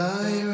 I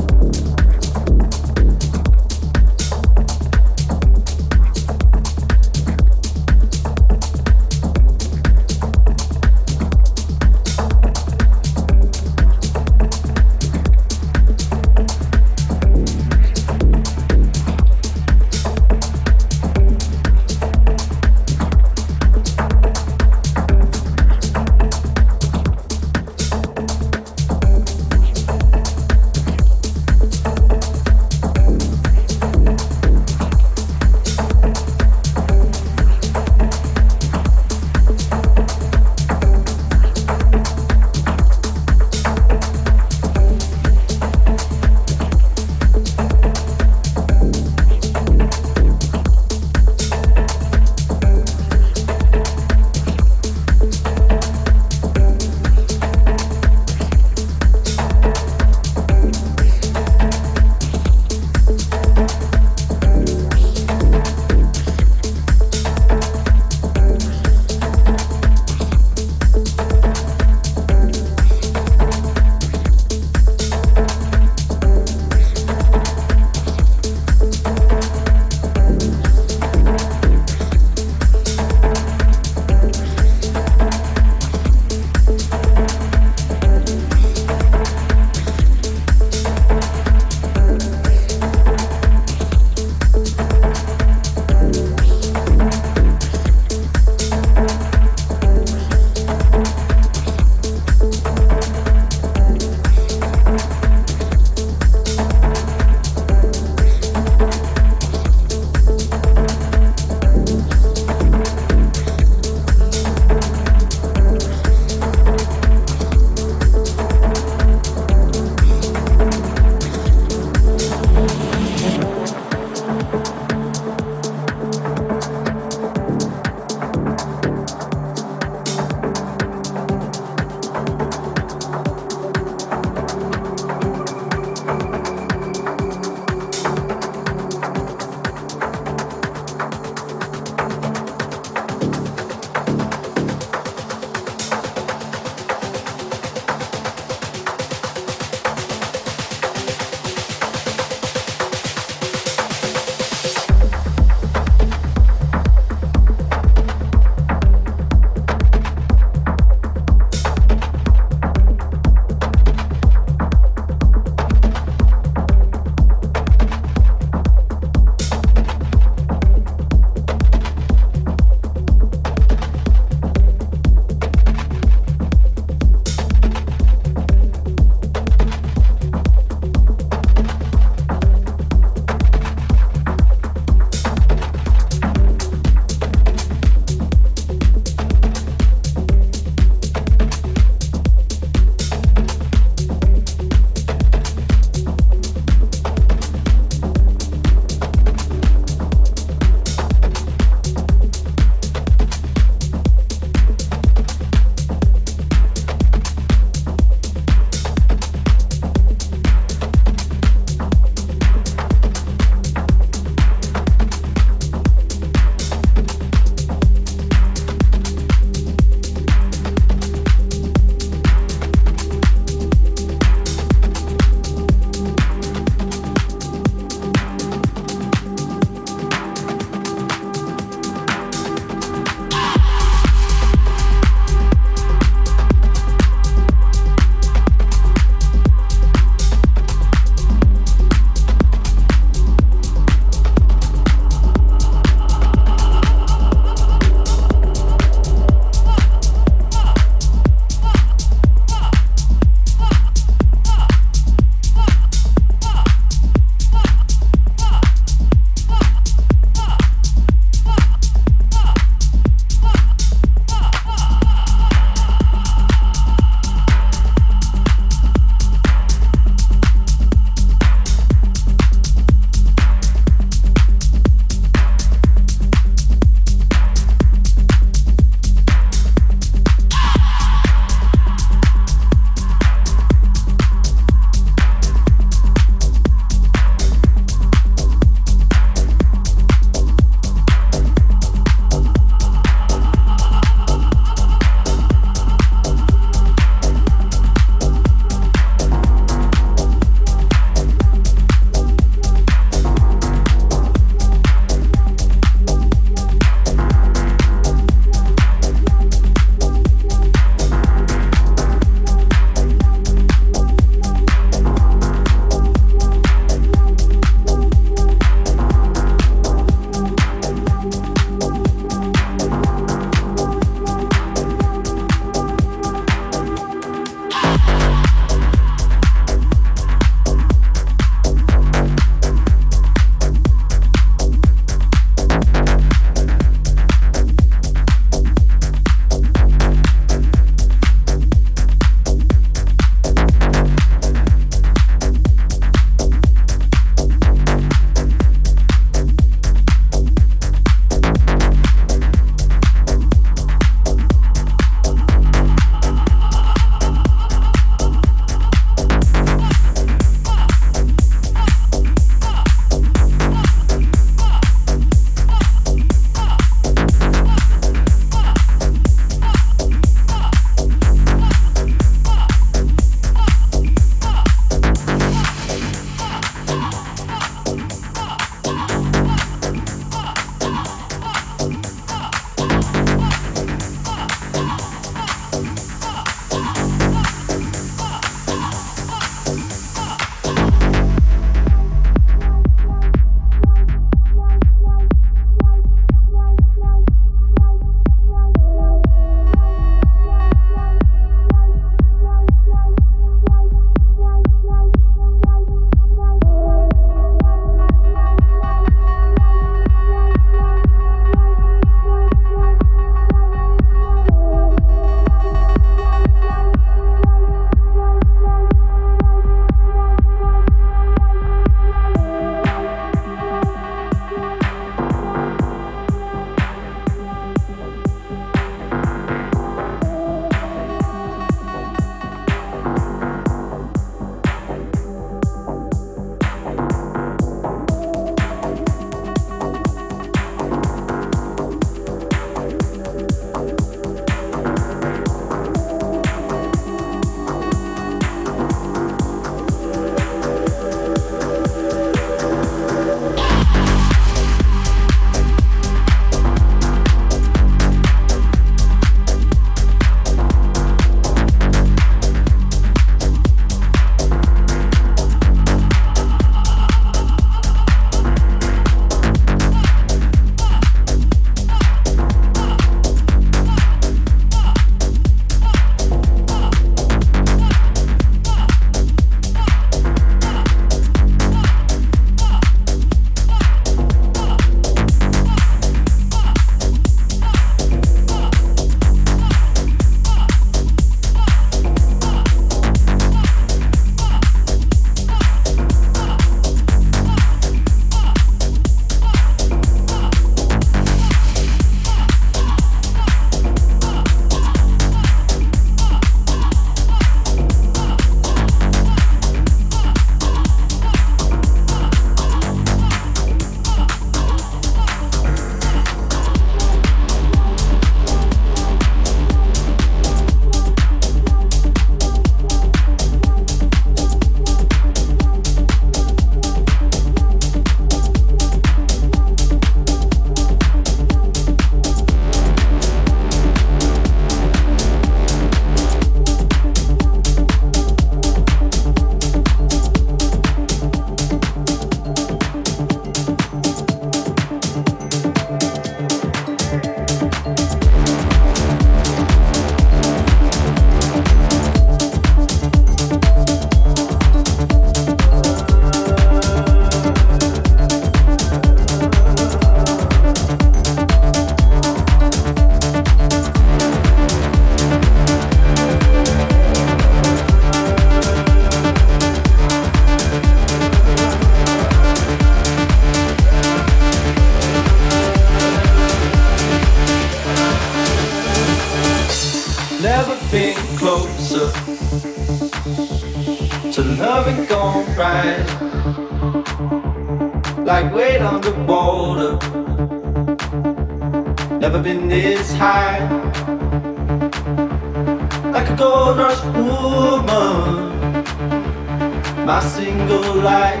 my single light.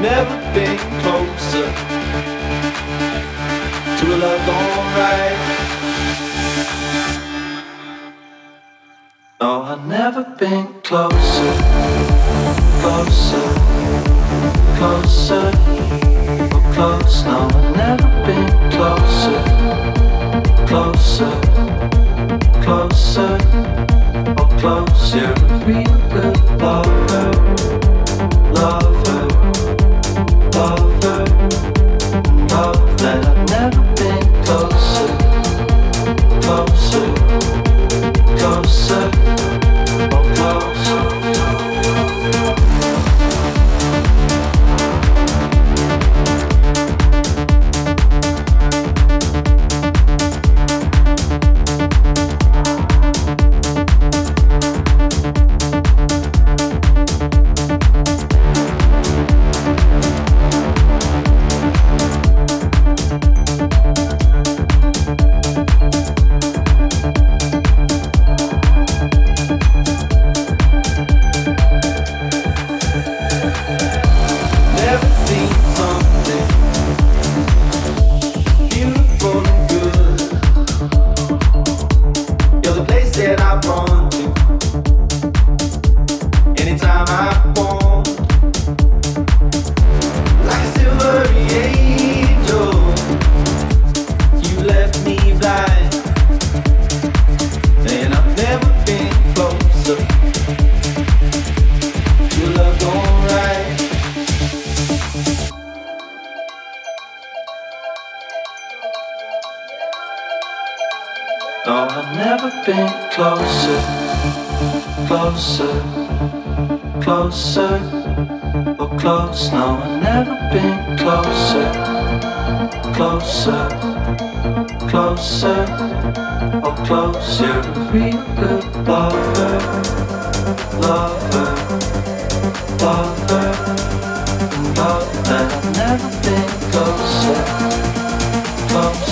Never been closer to a love gone right. No, I've never been closer, closer, closer, or close. No, I've never been closer, closer, closer, or close. You're a No, I've never been closer, closer, closer, or close. No, I've never been closer, closer, closer, or close. You're a real good lover, lover, lover, and love that I've never been closer, closer.